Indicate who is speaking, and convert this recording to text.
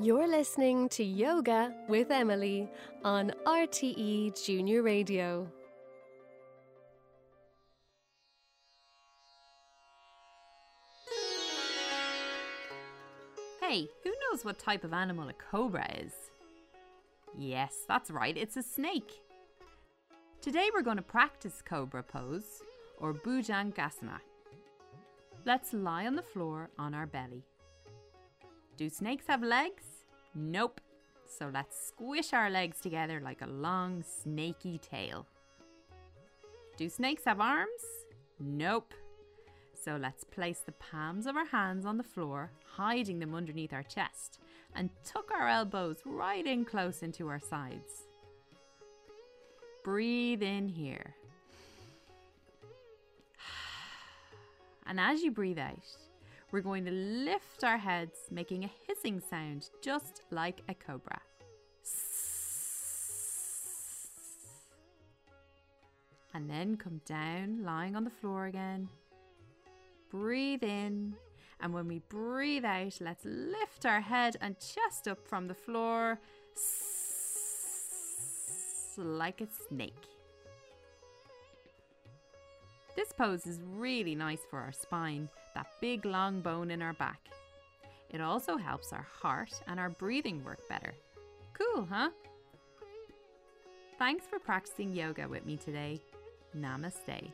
Speaker 1: You're listening to Yoga with Emily on RTE Junior Radio.
Speaker 2: Hey, who knows what type of animal a cobra is? Yes, that's right, it's a snake. Today we're going to practice cobra pose or Bhujangasana. Let's lie on the floor on our belly. Do snakes have legs? Nope. So let's squish our legs together like a long snaky tail. Do snakes have arms? Nope. So let's place the palms of our hands on the floor, hiding them underneath our chest, and tuck our elbows right in close into our sides. Breathe in here. And as you breathe out, we're going to lift our heads, making a hissing sound just like a cobra. And then come down, lying on the floor again. Breathe in. And when we breathe out, let's lift our head and chest up from the floor like a snake. This pose is really nice for our spine, that big long bone in our back. It also helps our heart and our breathing work better. Cool, huh? Thanks for practicing yoga with me today. Namaste.